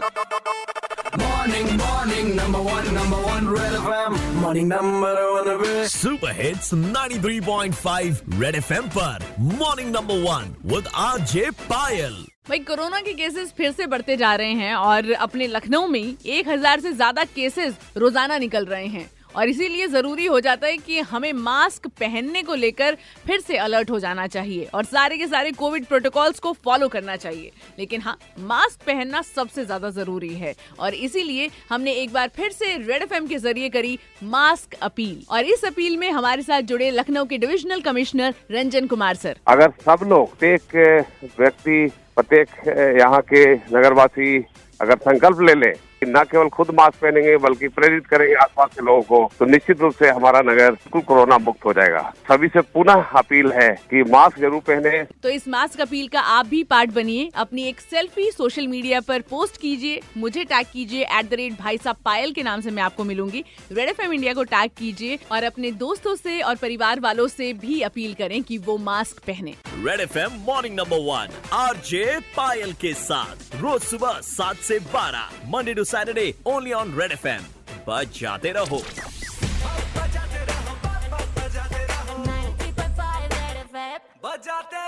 Morning, morning, number one, number one, Red FM. Morning, number one, Red. Super hits 93.5 red FM पर morning number one with RJ Payal भाई corona के cases फिर से बढ़ते जा रहे हैं और अपने लखनऊ में एक हज़ार से ज़्यादा केसेस रोज़ाना निकल रहे हैं और इसीलिए ज़रूरी हो जाता है कि हमें मास्क पहनने को लेकर फिर से अलर्ट हो जाना चाहिए और सारे के सारे कोविड प्रोटोकॉल्स को फॉलो करना चाहिए। लेकिन हाँ मास्क पहनना सबसे ज़्यादा ज़रूरी है और इसीलिए हमने एक बार फिर से रेड एफएम के ज़रिए करी मास्क अपील। और इस अपील में हमारे साथ जुड़े लखनऊ के divisional commissioner Ranjan Kumar sir. अगर सब लोग, प्रत्येक व्यक्ति, प्रत्येक यहाँ के नगरवासी अगर संकल्प ले ले न केवल खुद मास्क पहनेंगे बल्कि प्रेरित करेंगे आसपास के लोगों को तो निश्चित रूप से हमारा नगर बिल्कुल कोरोना मुक्त हो जाएगा। सभी से पुनः अपील है कि मास्क ज़रूर पहने। तो इस मास्क अपील का आप भी पार्ट बनिए। अपनी एक सेल्फी सोशल मीडिया पर पोस्ट कीजिए। मुझे टैग कीजिए एट द रेट भाई साहब पायल के नाम से मैं आपको मिलूँगी। रेड एफएम इंडिया को टैग कीजिए और अपने दोस्तों से और परिवार वालों से भी अपील करें कि वो मास्क पहने। Red FM morning number one RJ Payal के साथ। रोज सुबह सात से बारह Monday to Saturday only on Red FM. बजाते रहो बजाते